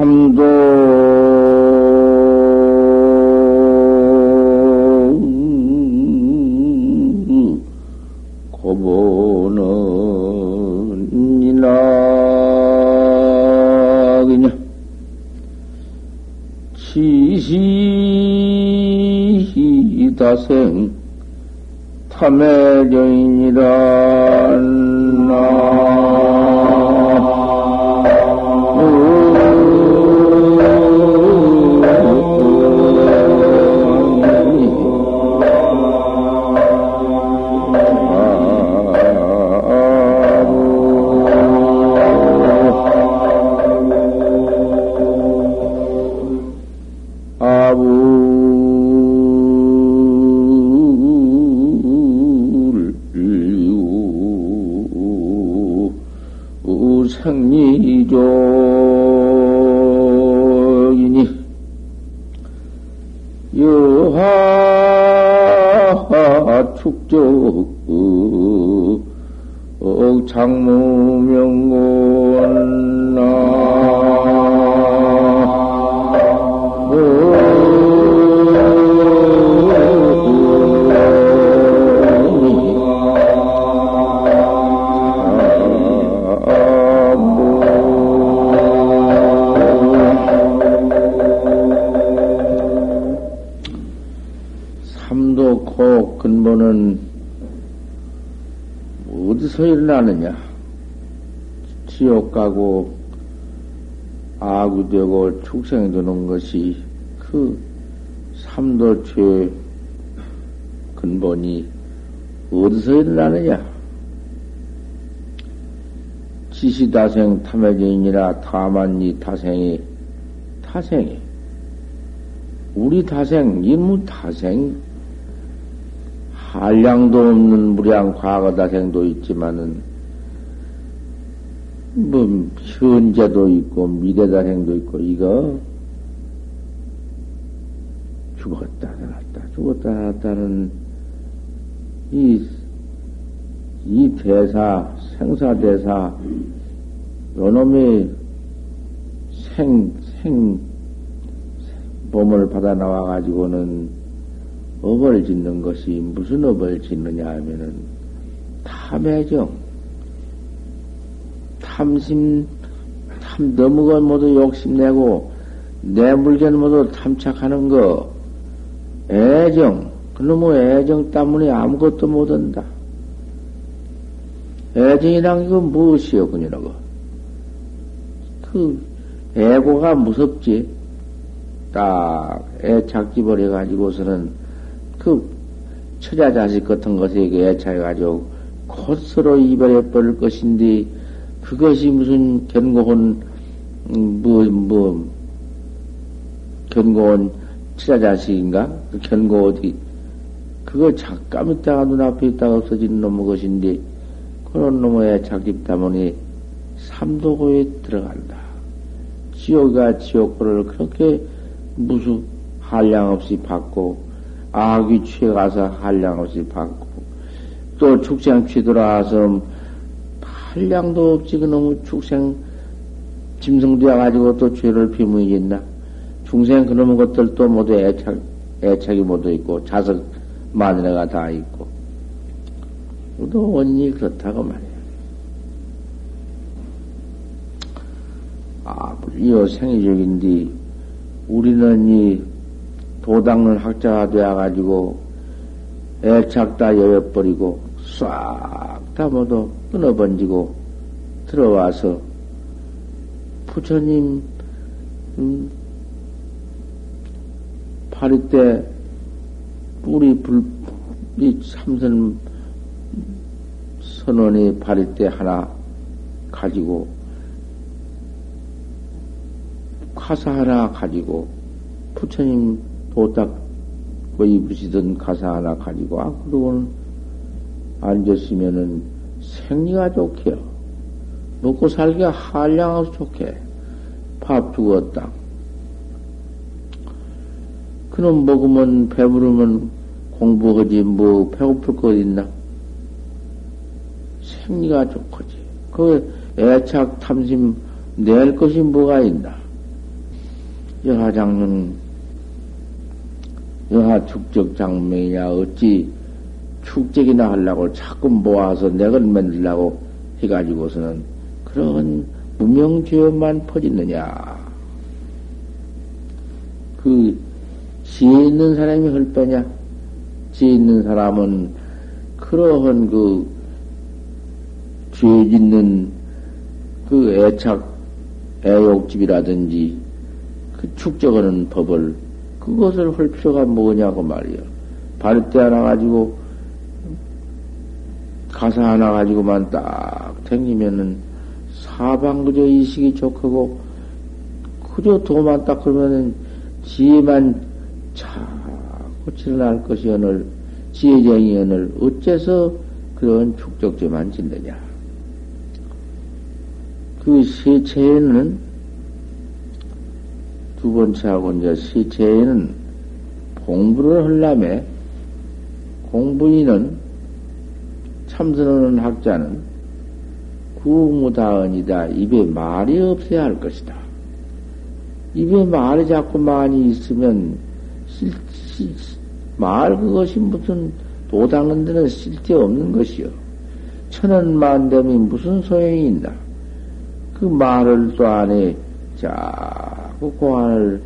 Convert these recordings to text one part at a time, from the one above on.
삼도 고보는 이나그냐 지시다생 탐해정이라 일어 나느냐? 지옥 가고 아구되고 축생 되는 것이 그 삼도죄 근본이 어디서 일어나느냐? 지시다생 탐해진이라 다만 이 타생이 타생이 우리 타생 인무 타생 한량도 없는 무량 과거다생도 있지만은, 뭐, 현재도 있고, 미래다생도 있고, 이거, 죽었다, 살았다, 죽었다, 살았다는, 이, 이 대사, 생사대사, 요놈이 생, 생, 몸을 받아 나와가지고는 업을 짓는 것이 무슨 업을 짓느냐 하면은 탐해정, 탐심, 탐건 모두 욕심내고 내 물건 모두 탐착하는 거, 애정, 그놈의 애정 때문에 아무것도 못한다. 애정이란 게 무엇이여, 그녀라고. 그, 애고가 무섭지. 딱, 애착지 버려가지고서는 그 처자 자식 같은 것에게 애착해가지고 곧 서로 이별해 버릴 것인데 그것이 무슨 견고한 음, 뭐, 뭐, 견고한 처자 자식인가? 그 견고 어디? 그거 잠깐 있다가 눈앞에 있다가 없어진 놈의 것인데, 그런 놈의 애착집 때문에 삼도고에 들어간다. 지옥과 지옥고를 그렇게 무수 한량 없이 받고, 악이 취해 가서 한량 없이 받고, 또 축생 취들어와서 한량도 없지, 그놈의 축생 짐승되어 가지고 또 죄를 비무이겠나? 중생 그놈의 것들도 모두 애착, 애착이 모두 있고, 자석 마누라가 다 있고, 또 원리 그렇다고 말이야. 아, 이어 생이적인데, 우리는 이 도당을 학자가 되어가지고 애착 다 여여버리고 싹 다 모두 끊어번지고 들어와서 부처님 음, 파리 때 뿌리 불이 삼선 선원이 파리 때 하나 가지고 가사 하나 가지고 부처님 도딱 뭐 입으시던 가사 하나 가지고 아 그러고는 앉았으면은 생리가 좋게요. 먹고 살기 한량없이 좋게. 밥 죽었다. 그놈 먹으면 배부르면 공부하지 뭐 배고플 것 있나? 생리가 좋거지. 그 애착 탐심 낼 것이 뭐가 있나? 여하장군, 여하 축적 장명이냐, 어찌 축적이나 하려고 자꾸 모아서 내걸 만들려고 해가지고서는 그런 무명죄업만 퍼지느냐. 그, 지혜 있는 사람이 할 거냐? 지혜 있는 사람은 그러한 그, 죄 짓는 그 애착, 애욕집이라든지 그 축적하는 법을 그것을 할 필요가 뭐냐고 말이요. 발대 하나 가지고 가사 하나 가지고만 딱 댕기면은 사방 그저 이식이 좋고 그저 도만 딱 그러면은 지혜만 자꾸 일어날 것이 오늘 지혜정이 오늘 어째서 그런 축적죄만 짓느냐. 그 세체에는 두 번째하고 이제 세체에는 공부를 하려면 공부인은 참선하는 학자는 구무다언이다. 입에 말이 없어야 할 것이다. 입에 말이 자꾸 많이 있으면 실, 실, 말 그것이 무슨 도당은 데는 쓸데없는 것이요. 천원만dem이 무슨 소용이 있나. 그 말을 또 안에 자꾸 고안을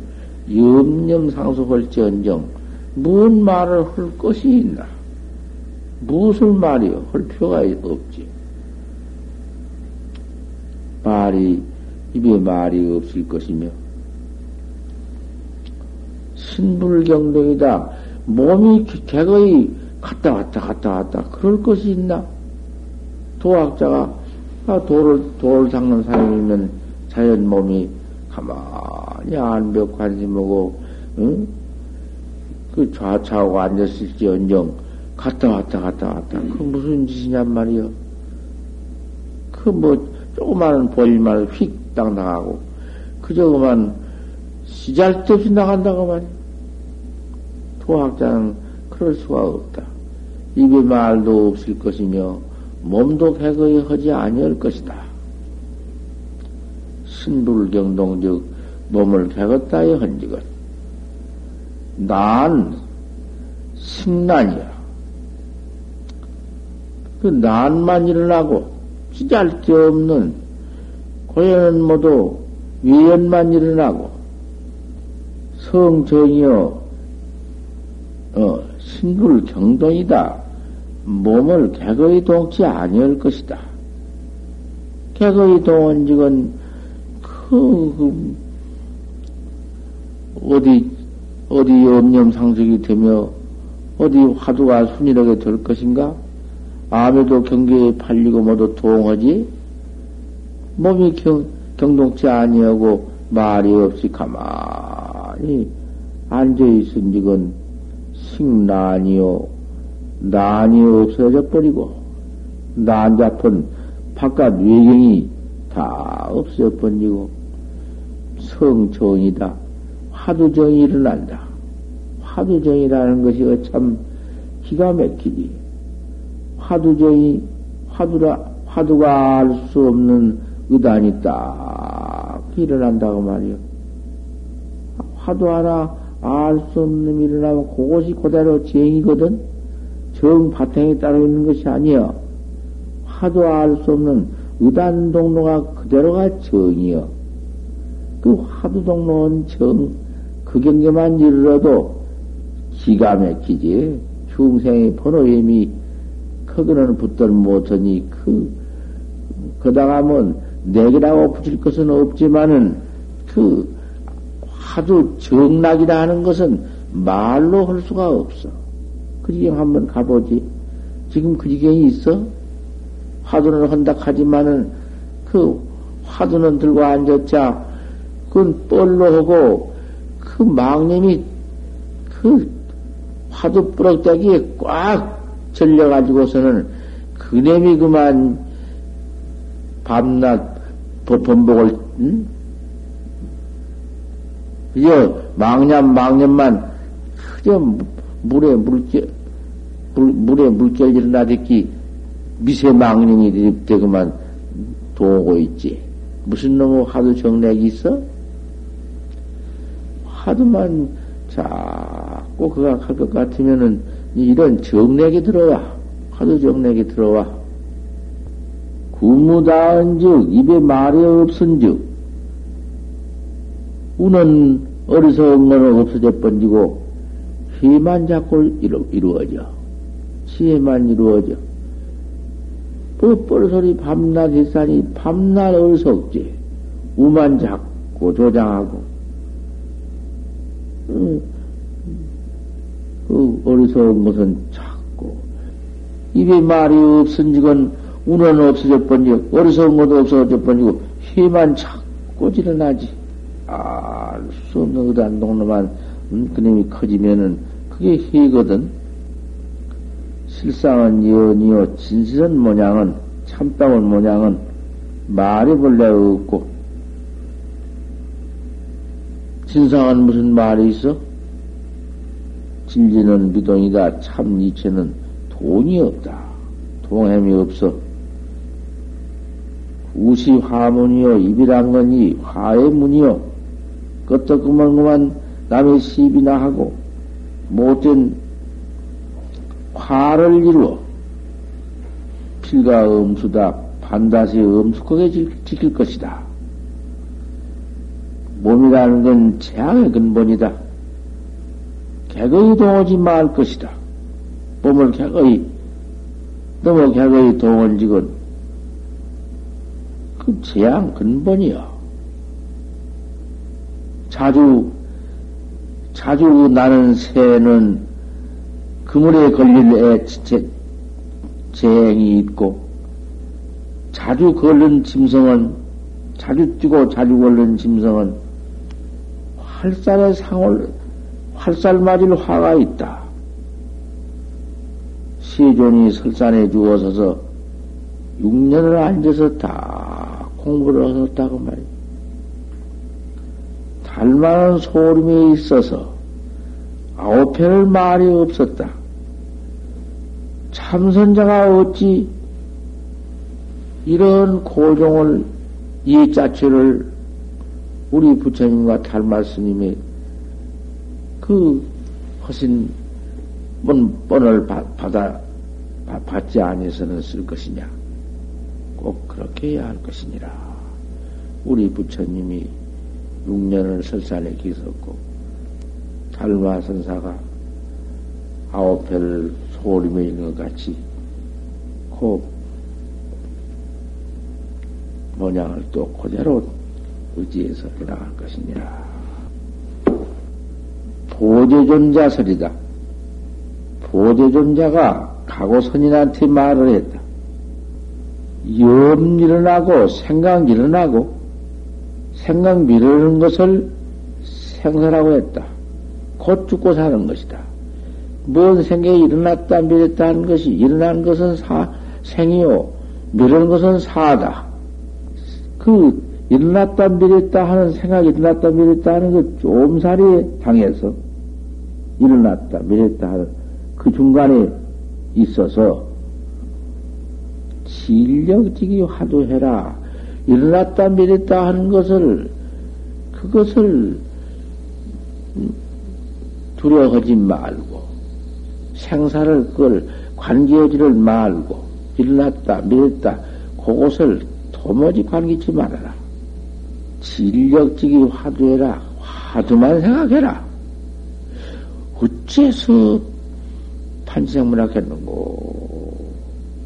염념 상속할지언정 무슨 말을 할 것이 있나. 무슨 말이요? 할 필요가 없지. 말이, 입에 말이 없을 것이며, 신불경동이다. 몸이 개거의 갔다 왔다 갔다 왔다. 그럴 것이 있나? 도학자가 아, 돌을, 돌을 닦는 사람이면 자연 몸이 가만히 안벽 관심하고, 응? 그 좌차하고 앉았을지언정 갔다 왔다 갔다 왔다. 그 무슨 짓이냔 말이요. 그뭐 조그마한 볼일만 휙땅 나가고 그저 그만 시잘데없이 나간다고 말이야. 도학자는 그럴 수가 없다. 입에 말도 없을 것이며 몸도 개거히 하지 아니할 것이다. 신불경동 즉 몸을 개었다의 헌직은 난 승난이야. 그 난만 일어나고 찌잘데 없는 고연은 모두 위연만 일어나고 성정이여 어, 신불 경동이다. 몸을 개거의 동치 아니할 것이다. 개거의 동원직은 그, 그 어디 어디 염념 상속이 되며 어디 화두가 순이하게 될 것인가? 암에도 경계에 팔리고 모두 동하지? 몸이 경, 경동치 아니하고 말이 없이 가만히 앉아있은 지건 식난이요. 난이 없어져 버리고, 난 잡은 바깥 외경이 다 없어져 버리고, 성정이다. 화두정이 일어난다. 화두정이라는 것이 참 기가 막히지. 화두정이, 화두라, 화두가 알 수 없는 의단이 딱 일어난다고 말이요. 화두 하나 알 수 없는 일어나면 그것이 그대로 정이거든? 정 바탕에 따로 있는 것이 아니여. 화두 알 수 없는 의단 동로가 그대로가 정이여. 그 화두 동로는 정, 그 경계만 이르러도 기가 막히지. 중생의 번호임이 크거는 붙들 못하니 그 그다가면 내기라고 붙일 것은 없지만은 그 하도 정락이라 하는 것은 말로 할 수가 없어. 그 지경 한번 가보지. 지금 그 지경이 있어? 화두는 한다 하지만은 그 화두는 들고 앉았자 그건 뻘로 하고 그 망념이 그 화두 뿌럭대기에 꽉 절려가지고서는 그놈이 그만 밤낮 범복을, 응? 그저 망념, 망념만 그저 물에 물결, 물, 물에 물결 일어나듣기 미세 망념이 되고만 도오고 있지. 무슨 놈의 하도 정맥이 있어? 하도만 자꾸 그가 할 것 같으면은 이런 정렉이 들어와. 하도 정렉이 들어와. 구무다한 즉, 입에 말이 없은 즉, 우는 어리석은 거는 없어져 번지고, 희만 자꾸 이루, 이루어져. 지혜만 이루어져. 뻔뻔 소리 밤낮 했사니 밤낮 어리석지. 우만 자꾸 조장하고. 그 어리석은 것은 자꾸. 입에 말이 없은 지건 우는 없어져 번지고, 어리석은 것도 없어져 번지고, 희만 자꾸 일어나지. 알 수 없는 그단 동로만, 음, 그놈이 커지면은, 그게 희거든. 실상은 연이요, 진실은 모양은, 참다운 모양은 말이 본래 없고, 진상은 무슨 말이 있어? 진리는 미동이다. 참 이체는 돈이 없다. 동햄이 없어. 우시 화문이요. 입이란 건이 화의 문이요. 끄떡그만 그만 남의 시비나 하고 못된 화를 이루어 필과 음수다 반드시 음숙하게 지킬 것이다. 몸이라는 건 재앙의 근본이다. 개거이 동하지 말 것이다. 몸을 개거이 너무 개거이 동원지건 그 재앙 근본이야. 자주 자주 나는 새는 그물에 걸릴 애, 제, 재행이 있고, 자주 걸른 짐승은, 자주 뛰고 자주 걸른 짐승은, 활살에 상을, 활살 맞을 화가 있다. 시존이 설산에 주어서서 6년을 앉아서 다 공부를 하셨다고 말이야. 달만한 소름이 있어서 아홉 편을 말이 없었다. 참선자가 어찌 이런 고종을, 이 자체를 우리 부처님과 닮아 스님의 그 허신 뻔을 받아, 받지 아니해서는 쓸 것이냐. 꼭 그렇게 해야 할 것이니라. 우리 부처님이 6년을 설산에 계셨고, 달마 선사가 아홉 회를 소림에 있는 것 같이, 그 모양을 또 그대로 의지해서 해나갈 것이니라. 보제존자설이다. 보제존자가 가고선인한테 말을 했다. 염 일어나고 생각 일어나고 생각 미루는 것을 생사라고 했다. 곧 죽고 사는 것이다. 뭔 생각이 일어났다 미랬다 하는 것이 일어난 것은 사, 생이요 미루는 것은 사다. 그 일어났다 미랬다 하는 생각이 일어났다 미랬다 하는 그 좀살이 당해서 일어났다 미랬다 하는 그 중간에 있어서 진력지기 화두해라. 일어났다 미랬다 하는 것을 그것을 두려워하지 말고 생사를 끌 관계하지를 말고 일어났다 미랬다 그것을 도무지 관계치 말아라. 진력지기 화두해라. 화두만 생각해라. 어째서 판치생문학 했는고?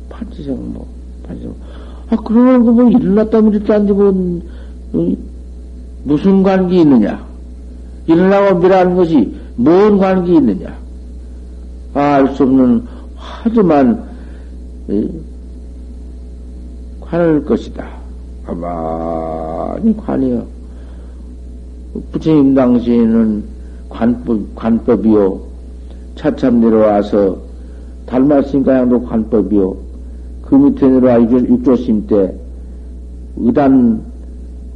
판치생모, 판치생 아, 그러면 그뭐 일어났다 미랬다 한데 뭐, 무슨 관계 있느냐? 일어나고 미라는 것이 뭔 관계 있느냐? 알수 없는 화두만 관할 것이다. 가만히 관이요. 부처님 당시에는 관법, 관법이요. 차참 내려와서 달마스니까 양도 관법이요. 그 밑에 내려와 육조심 때 의단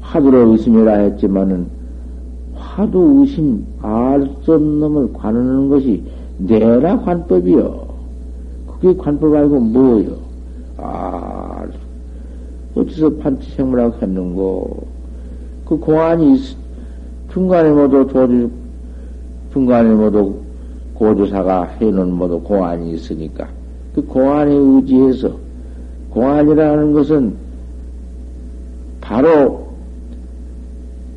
화두로 의심이라 했지만은 화두 의심 알 수 없는 놈을 관하는 것이 내라 관법이요. 그게 관법 아니고 뭐요? 아, 어디서 판치생물하고 했는고? 그 공안이 중간에 모두 조주 분간에 모두 고조사가 해놓은 모두 공안이 있으니까. 그 공안에 의지해서 공안이라는 것은 바로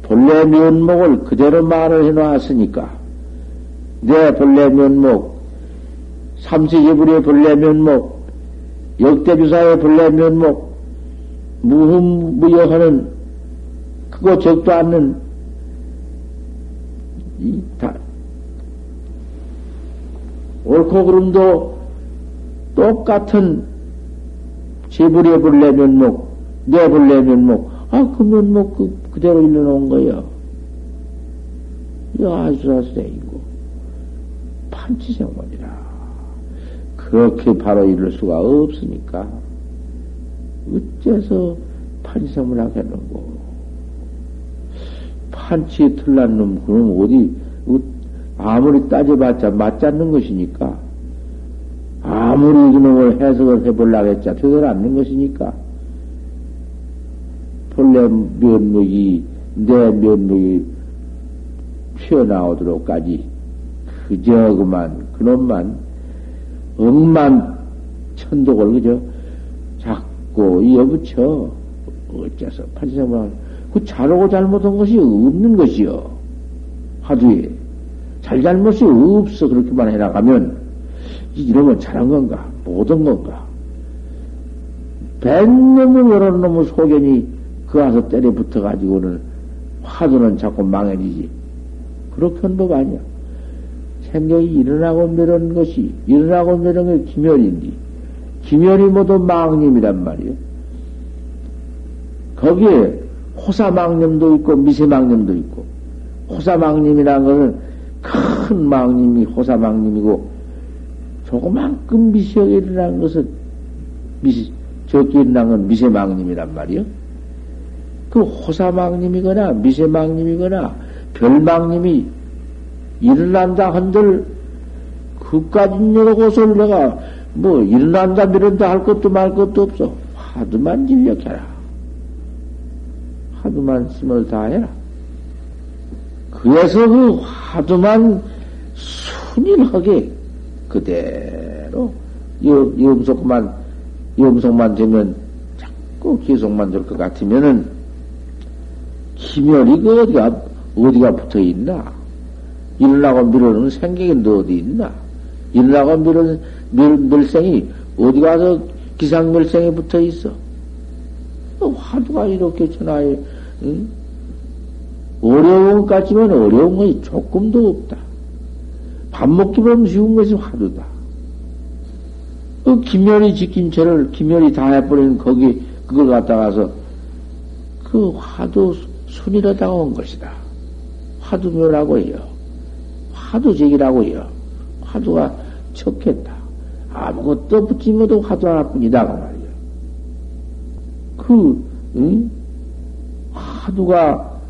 본래 면목을 그대로 말을 해놓았으니까. 내 본래 면목 삼세계불의 본래 면목 역대주사의 본래 면목 무흠무여하는 그거 적도 않는 이, 다, 옳고 그름도 똑같은 제불의 본래 면목, 내 본래 면목, 아, 그 면목 그, 그대로 일러놓은 거예요. 이아수라스이고 판치생원이라. 그렇게 바로 이룰 수가 없으니까, 어째서 판치생을 하겠는고. 판치에 틀난 놈, 그럼 어디, 아무리 따져봤자 맞지 않는 것이니까. 아무리 그놈을 해석을 해보려고 했자 되들 않는 것이니까. 본래 면목이, 내 면목이 튀어나오도록까지 그저 그만, 그놈만, 억만 천독을 그저 자꾸 이어붙여. 어째서 판치생만 그 잘하고 잘못한 것이 없는 것이요. 하두에. 잘잘못이 없어. 그렇게만 해나가면, 이러면 잘한 건가? 못한 건가? 백놈의 여러 놈의 소견이 그 와서 때려 붙어가지고는 화두는 자꾸 망해지지. 그렇게 한 법 아니야. 생명이 일어나고 멸한 것이, 일어나고 멸한 게 기멸인데, 기멸이 모두 망님이란 말이에요. 거기에 호사망념도 있고 미세망념도 있고 호사망념이라는 것은 큰 망님이 호사망님이고 조그만큼 미세하게 일어난 것은 미세, 적게 일어난 건 미세망님이란 말이요. 그 호사망님이거나 미세망님이거나 별망님이 일어난다 한들 그까지 여러 곳을 내가 뭐 일어난다 미련다 할 것도 말 것도 없어. 하도만 진력해라. 화두만 힘을 다해라. 그래서 그 화두만 순일하게 그대로 염속만 염속만 되면 자꾸 계속만 될 것 같으면은 기멸이 그 어디가 어디가 붙어 있나? 일나고 밀어는 생각이 어디 있나? 일나고 밀어는 밀, 밀생이 어디 가서 기상멸생에 붙어 있어? 화두가 이렇게 전화해 응? 어려운 것 같지만 어려운 것이 조금도 없다. 밥 먹기 보면 쉬운 것이 화두다. 그 김열이 지킨 죄를 김열이 다 해버린 거기 그걸 갖다가서 그 화두 순이라다가 온 것이다. 화두묘라고 해요. 화두적이라고 해요. 화두가 척했다. 아무것도 붙지 못도 화두 하나뿐이다. 그 말이에요. 그, 응? 화두가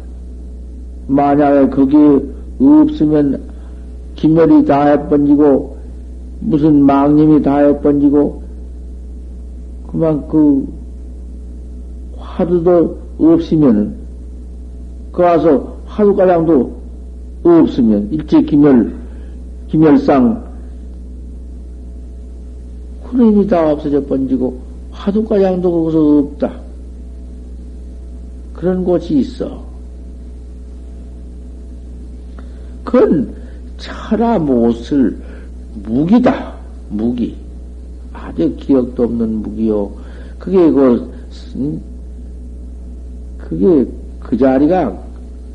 만약에 거기에 없으면 기멸이 다 해번지고 무슨 망님이 다 해번지고 그만 그 화두도 없으면은 그 와서 화두가량도 없으면 일제 기멸 기멸상 그림이 다 없어져 번지고 화두가량도 거기서 없다. 그런 곳이 있어. 그건 철아 못을 무기다. 무기. 아주 기억도 없는 무기요. 그게 그, 음? 그게 그 자리가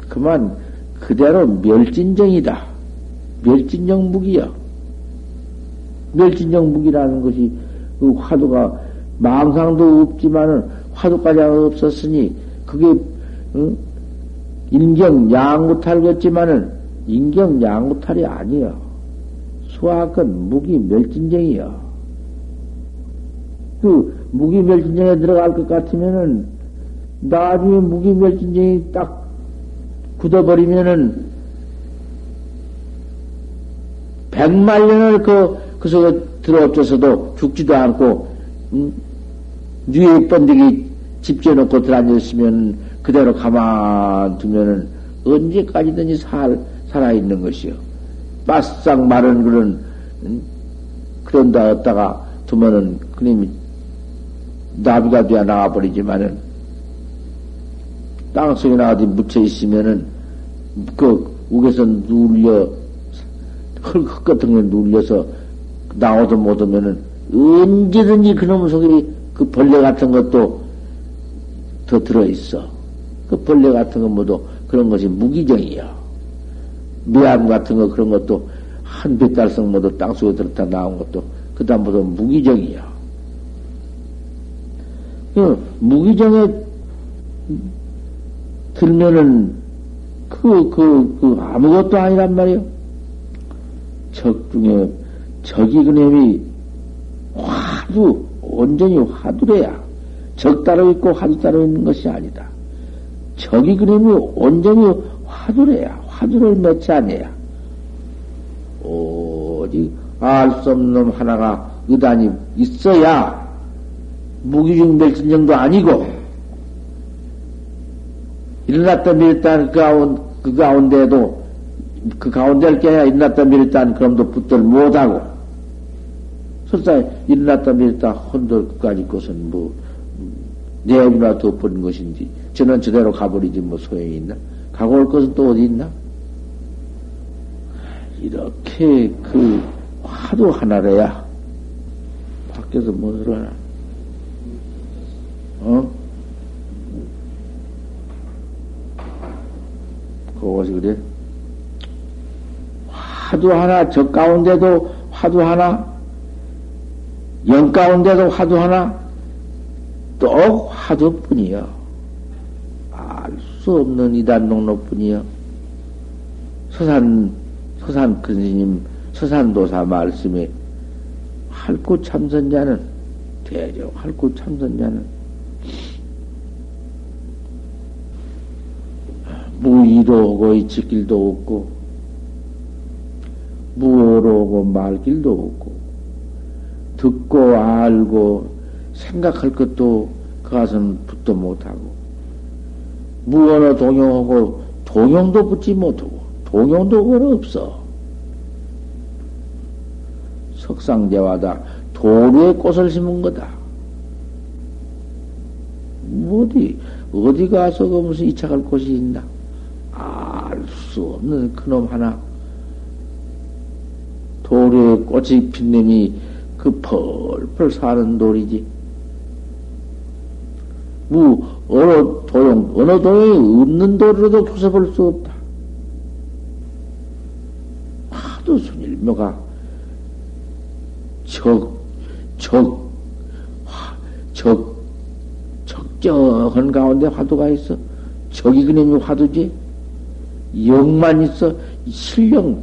그만 그대로 멸진정이다. 멸진정 무기야. 멸진정 무기라는 것이 그 화두가 망상도 없지만은 화두까지 없었으니 그게 응? 인경 양구탈 같지만은 인경 양구탈이 아니여. 수학은 무기 멸진쟁이여. 그 무기 멸진쟁에 들어갈 것 같으면은 나중에 무기 멸진쟁이 딱 굳어버리면은 백만 년을 그, 그 속에 들어엎져서도 죽지도 않고, 음, 뉘에 번데기 집져놓고 들어앉았으면 그대로 가만 두면은 언제까지든지 살, 살아있는 것이요. 바싹 마른 그런, 응? 그런 다 얻다가 두면은 그님이 나비가 되어 나와버리지만은 땅속에 나 어디 묻혀 있으면은 그 우에서 눌려 흙, 흙 같은 거 눌려서 나오도 못 오면은 언제든지 그놈 속에 그 벌레 같은 것도 더 들어있어. 그 벌레 같은 거 모두 그런 것이 무기정이야. 미암 같은 거 그런 것도 한 배달성 모두 땅속에 들었다 나온 것도 그다음부터 무기정이야. 그 무기정에 들면은 그, 그, 그 아무것도 아니란 말이요. 적 중에 적이 그놈이 화두, 온전히 화두래야. 적 따로 있고 화두 따로 있는 것이 아니다. 적이 그놈이 온전히 화두래야. 화두를 맺지 않아야. 오직 알 수 없는 놈 하나가 의단이 있어야 무기중 멸진정도 아니고 일어났다 밀었다 그 가운데, 그 가운데도 그 가운데를 깨야 일어났다 밀었다 그럼도 붙들 못하고 설사 일어났다 밀었다 혼돌 끝까지 것은 뭐 내업이나 덮은 것인지 저는 저대로 가버리지 뭐 소용이 있나 가고 올 것은 또 어디 있나 이렇게 그 화두 하나래야 밖에서 뭐 일어나 어? 그것이 그래? 화두 하나, 저 가운데도 화두 하나, 영 가운데도 화두 하나, 또 화두뿐이여. 알 수 없는 이단 농로뿐이여. 서산, 서산 큰 스님, 서산도사 말씀에 할구 참선자는, 대저 할구 참선자는 무의로 오고 이치길도 없고 무어로 오고 말길도 없고 듣고 알고 생각할 것도 그것은 붙도 못하고 무언어 동용하고 동용도 붙지 못하고 동용도 그건 없어 석상대와다 도루에 꽃을 심은 거다 어디 어디 가서 그 무슨 이착할 곳이 있나 알 수 없는 그놈 하나. 돌에 꽃이 핀 놈이 그 펄펄 사는 돌이지. 무, 어느 도용, 어느 도용이 없는 돌로도 교섭할 수 없다. 순일묘가 적, 적, 적, 적정한 가운데 화두가 있어. 적이 그놈이 화두지. 영만 있어 실령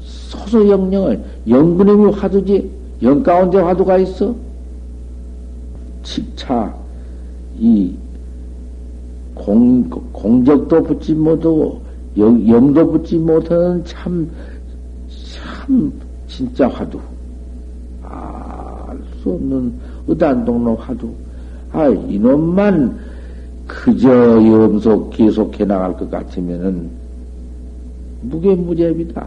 소소영령을 영분의 화두지 영 가운데 화두가 있어 칙차 이 공, 공적도 붙지 못하고 영, 영도 붙지 못하는 참, 참, 진짜 화두. 알수 없는 의단동로 화두. 아, 이놈만 그저 염속 계속해 나갈 것 같으면은 무게무제입니다.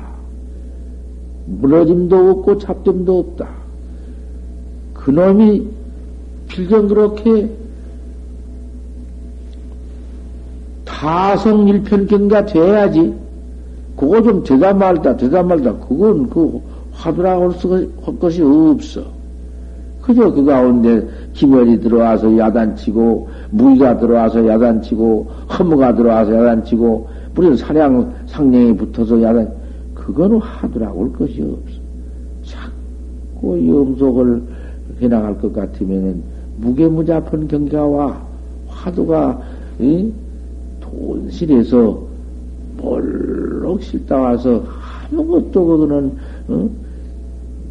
무너짐도 없고 잡점도 없다. 그놈이 필경 그렇게 타성일편경가 돼야지. 그거 좀 되다 말다, 되다 말다. 그건 그 화두라고 할 것이 없어. 그저 그 가운데 기멸이 들어와서 야단치고, 무의가 들어와서 야단치고, 허무가 들어와서 야단치고, 무슨 사량, 상냥이 붙어서 야단, 그거는 하더라고 올 것이 없어. 자꾸 염속을 해나갈 것 같으면은 무게무잡한 경가와 화두가, 이? 돈실에서 몰록 실다 와서 아무것도 그거는, 어?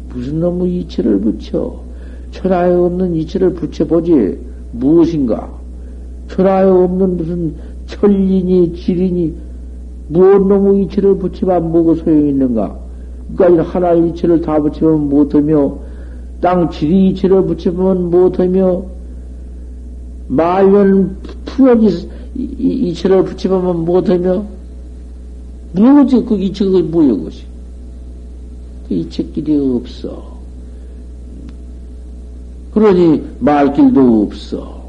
무슨 놈의 이치를 붙여. 천하에 없는 이치를 붙여보지. 무엇인가? 천하에 없는 무슨 천리니, 지리니, 무엇 놈의 이치를 붙이면 뭐가 소용이 있는가? 그러니까 하나의 이치를 다 붙이면 못하며, 땅 지리 이치를 붙이면 못하며, 말년 푸역이 이치를 붙이면 못하며, 무엇이 그 이치가 뭐여, 그것이? 이 책길이 없어. 그러니 말길도 없어.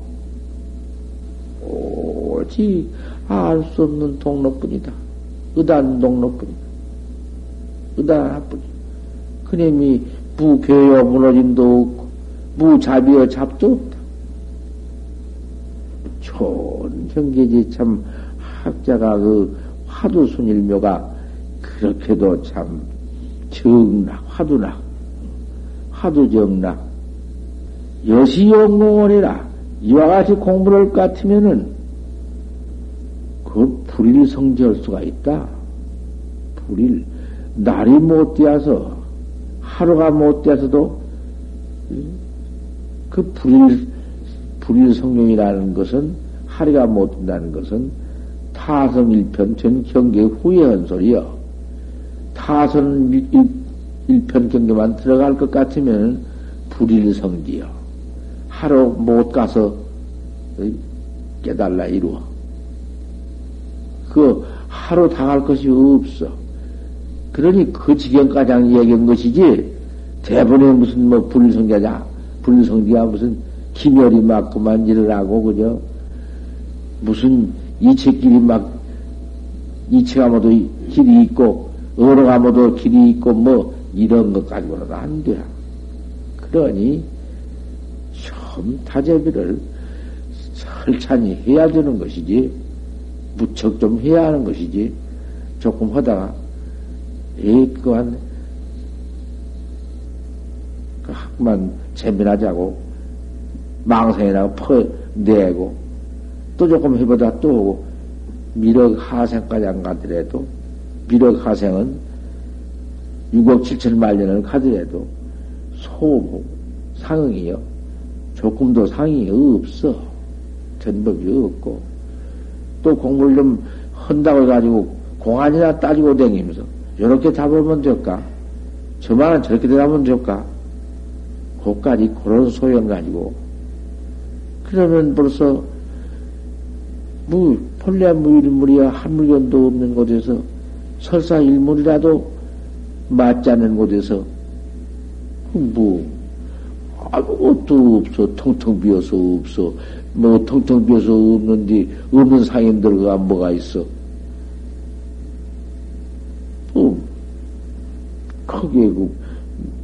오직 알 수 없는 동로뿐이다. 의단 동로뿐이다. 의단 하나뿐이. 그님이 무교여 무너짐도 없고 무자비여 잡도 없다. 좋은 경계지 참 학자가 그 화두순일묘가 그렇게도 참 정락, 화두락, 화두정락, 여시용공원이라 이와 같이 공부를 같으면은 그 불일 성지할 수가 있다. 불일 날이 못 되어서 하루가 못 되어서도 그 불일 불일 성령이라는 것은 하루가 못 된다는 것은 타성 일편 전 경계 후에 한 소리요. 타선 일편 경계만 들어갈 것 같으면 불일 성지요. 하루 못 가서 깨달라 이루어. 그 하루 당할 것이 없어. 그러니 그 지경까지 얘기한 것이지 대본에 무슨 뭐 불성자자 불성지가 무슨 기멸이 맞고만 일을 하고 그죠 무슨 이체길이 막 이체가 모두 길이 있고 어로가 모두 길이 있고 뭐 이런 것 가지고는 안 돼. 그러니 좀 다재비를 설찬히 해야 되는 것이지 무척 좀 해야 하는 것이지 조금 하다가 에이 그한 그 학만 재미나자고 망상이라고 퍼내고 또 조금 해보다 또 오고 미륵 하생까지 안 가더라도 미륵 하생은 6억 7천 만 년을 가더라도 소무 상응이요. 조금도 상이 없어. 전법이 없고. 또 공부를 좀 한다고 해가지고 공안이나 따지고 다니면서 이렇게 잡으면 될까? 저만은 저렇게 대답하면 될까? 그까지 그런 소용 가지고. 그러면 벌써 뭐 본래 무일물이야 한 물건도 없는 곳에서 설사 일물이라도 맞지 않는 곳에서 뭐 아무것도 없어. 텅텅 비어서 없어. 뭐 텅텅 비어서 없는데 없는 상인들과 뭐가 있어? 뭐 크게 그,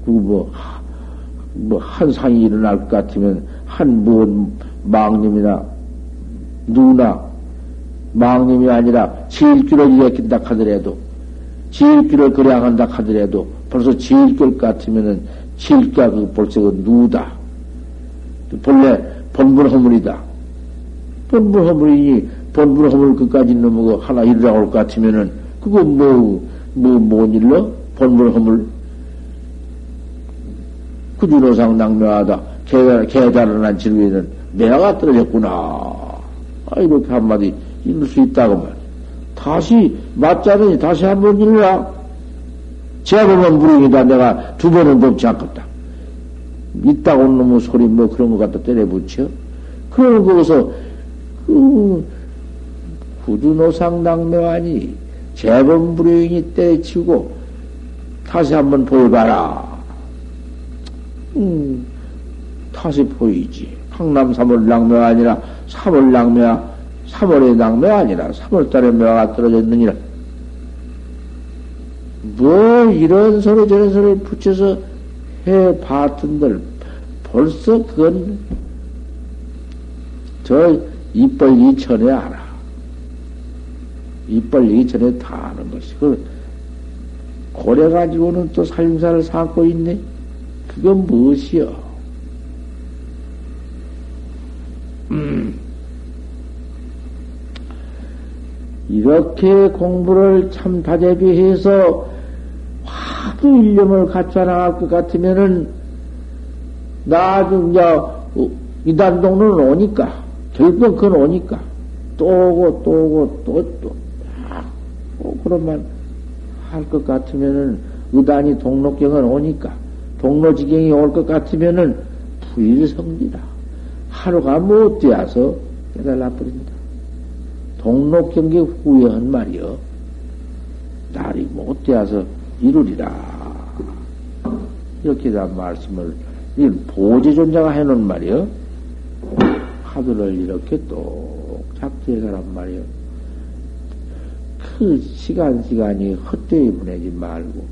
그 뭐, 뭐, 한 상이 일어날 것 같으면, 한, 뭐, 망님이나, 누나, 망님이 아니라, 지일길을 일으킨다 하더라도, 지일길을 그래한다 하더라도, 벌써 지일길 같으면은, 지일기가 그 벌써 그 누다. 본래, 본분 허물이다. 본분 허물이니, 본분 허물 그까지 넘어가 하나 일어나 올 것 같으면은, 그거 뭐, 뭐, 뭔 일로? 본분 허물. 구준호상 낭묘하다. 개달은한 지루에는 매화가 떨어졌구나. 아, 이렇게 한마디 읽을 수 있다고 말. 다시, 맞자더니 다시 한 번 읽으라. 제보면 무릉이다. 내가 두 번은 넘지 않겠다. 있다고 놈의 소리 뭐 그런 것 갖다 때려 붙여. 그러고 거기서, 그, 구두노상 낭묘하니 재범 불효인이 때치고 다시 한번 보여봐라. 음, 다시 보이지. 항남 3월 낭묘 아니라 3월 낭묘야, 3월의 낭묘 아니라 3월달에 묘가 떨어졌느니라. 뭐 이런 소리 저런 소리 붙여서 해 봤던들 벌써 그건 저 입벌 이천에 알아. 입벌 이천에 다 아는 것이. 그 고래 가지고는 또 살림살을 삼고 있네. 그건 무엇이여? 음. 이렇게 공부를 참 다재비해서 화두 일념을 갖춰 나갈 것 같으면은 나중 이제 이단동로는 오니까 결국은 그건 오니까 또 오고 또 오고 또또 또, 그런만 할 것 같으면은 의단이 동록경은 오니까 동로지경이 올 것 같으면은 불성지라. 하루가 못 되어서 깨달아 버린다. 동록경계 후에 한 말이여. 날이 못 되어서 이루리라. 이렇게 다 말씀을, 이 보제존자가 해놓은 말이요. 화두를 이렇게 똑 작두해가란 말이요. 그 시간, 시간이 헛되이 보내지 말고,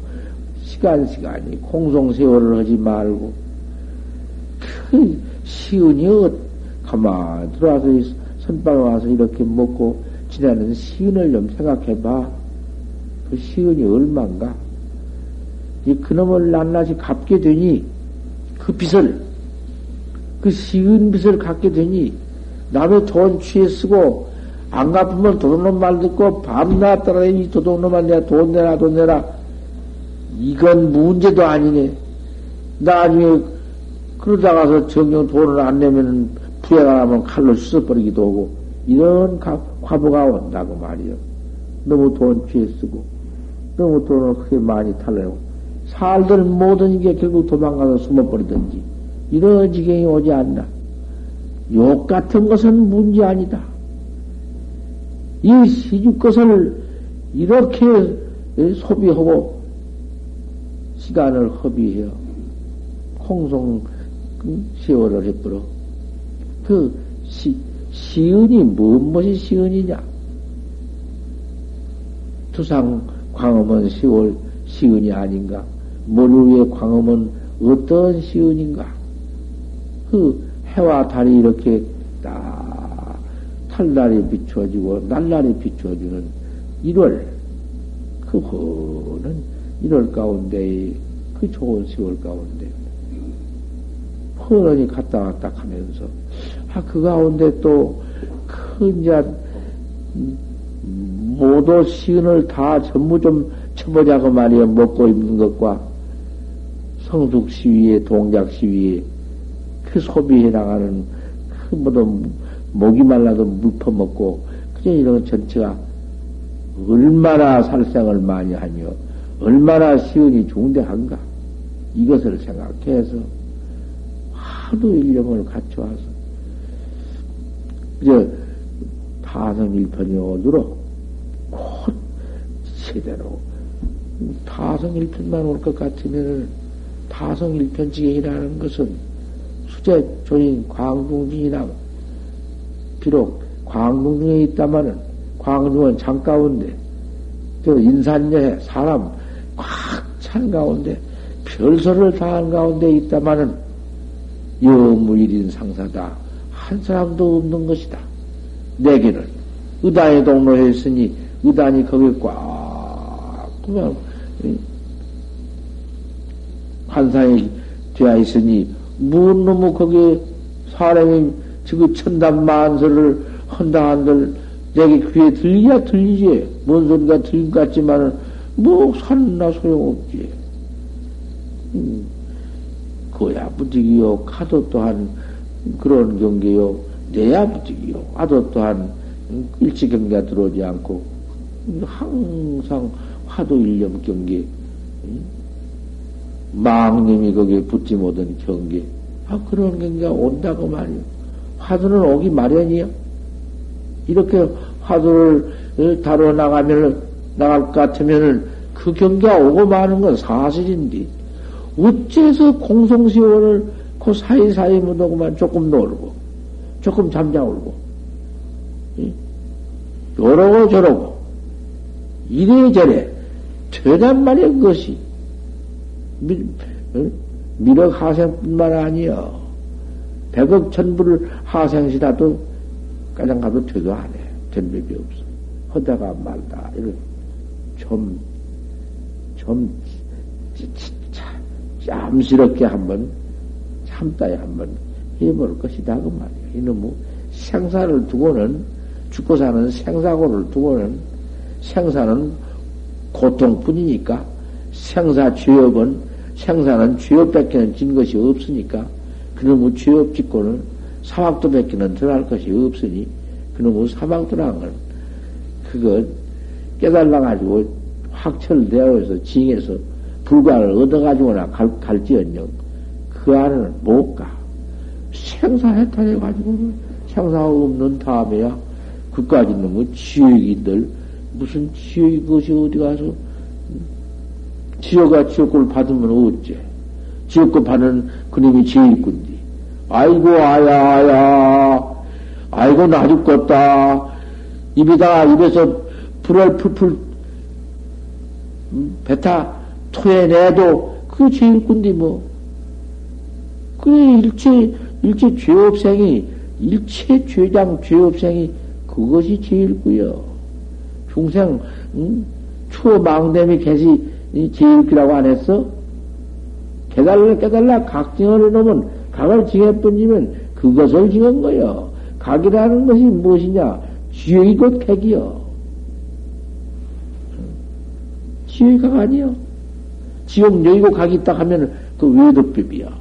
시간, 시간이 공송세월을 하지 말고, 그 시은이 가만 들어와서 선방에 와서 이렇게 먹고 지내는 시은을 좀 생각해봐. 그 시은이 얼만가? 이 그놈을 낱낱이 갚게 되니 그 빚을 그 시은 빚을 갚게 되니 남의 돈 취해 쓰고 안 갚으면 도둑놈 말 듣고 밤낮 따라 이 도둑놈만 내가 돈 내라 돈 내라 이건 문제도 아니네 나중에 그러다가서 정경 돈을 안 내면은 나면 칼로 씻어버리기도 하고, 이런 과부가 온다고 말이요. 너무 돈 취해 쓰고, 너무 돈을 크게 많이 탈려고, 살들 모든 게 결국 도망가서 숨어버리든지, 이런 지경이 오지 않나. 욕 같은 것은 문제 아니다. 이 시주 것을 이렇게 소비하고, 시간을 허비해요. 홍송 세월을 해버려. 그 시, 시은이 무엇이 시은이냐? 투상 광음은 시월 시은이 아닌가? 위에 광음은 어떤 시은인가? 그 해와 달이 이렇게 딱 탈날이 비추어지고 날날이 비추어주는 1월 그 허는 1월 가운데 그 좋은 10월 가운데 헌원이 갔다 왔다 하면서, 아, 그 가운데 또, 큰, 이제, 모두 시은을 다 전부 좀 쳐보자고 말이야. 먹고 입는 것과 성숙 시위에, 동작 시위에, 그 소비해 나가는, 그 모두 목이 말라도 물 퍼먹고, 그저 이런 전체가 얼마나 살생을 많이 하며, 얼마나 시은이 중대한가. 이것을 생각해서, 하도 일념을 갖춰와서, 이제 타성일편이 오도록 곧 제대로 타성일편만 올 것 같으면은 타성일편지경이라는 것은 수제 조인 광둥진이나 비록 광둥중에 있다마는 광둥은 장 가운데 저 인산여해 사람 꽉 찬 가운데 별소를 다한 가운데 있다마는 여무일인 상사다. 한 사람도 없는 것이다. 내게는 의단에 동로했으니 의단이 거기에 꽉 그냥 환상이 되어 있으니 무슨 놈의 거기에 사람이 지금 천단 만설을 한다 한들 내게 귀에 들리야 들리지 뭔 소리가 들린 것 같지만은 뭐 산나 소용없지. 음. 그야 부득이요. 카도 또한 그런 경계요. 내야 부득이요. 아도 또한 일찍 경계가 들어오지 않고 항상 화도 일념 경계. 망님이 거기에 붙지 못한 경계. 아, 그런 경계가 온다고 말이요. 화두는 오기 마련이요. 이렇게 화두를 다뤄 나가면, 나갈 것 같으면은 그 경계가 오고 마는 건 사실인데, 어째서 공성시원을 그 사이사이 묻어고만 조금 놀고, 조금 잠자울고, 요러고 저러고, 이래저래, 되단 말이야, 그것이. 미, 미륵 하생뿐만 아니여. 백억 천불을 하생시라도 가장 가도 되도 안 해. 된 법이 없어. 하다가 말다. 이런, 좀, 좀, 짬스럽게 한번 참다에 한번 해볼 것이다 그 말이야. 이놈의 생사를 두고는 죽고 사는 생사고를 두고는 생사는 고통뿐이니까 생사 죄업은 생사는 죄업 밖에는 진 것이 없으니까 그놈의 죄업 짓고는 사막도 밖에는 들어갈 것이 없으니 그놈의 사막도라는 건 그거 깨달아가지고 확철되어서 징해서 불과를 얻어가지고나 갈, 갈지언정 그 안에는 못 가. 생사해탈해가지고는 생사 없는 다음에야 그까지 있는 뭐 지옥인들 무슨 지옥이 것이 어디 가서 지옥아 지옥을 받으면 어째 지옥급하는 그님이 제일꾼디. 아이고, 아야, 아야. 아이고, 나 죽겠다. 입에다, 입에서 불을 풀풀, 음, 뱉아 토해내도 그 제일꾼디 뭐. 그 일체, 일체 죄업생이, 일체 죄장 죄업생이 그것이 제일구요. 중생, 응? 추망됨이 계시 제일기라고 안 했어? 깨달라, 깨달라, 각징을 놓으면, 각을 징해뿐이면 그것을 징한 거요. 각이라는 것이 무엇이냐? 지옥이 곧 객이요. 지옥이 각 아니요. 지옥 여의고 각이 있다 하면 그 외도법이야.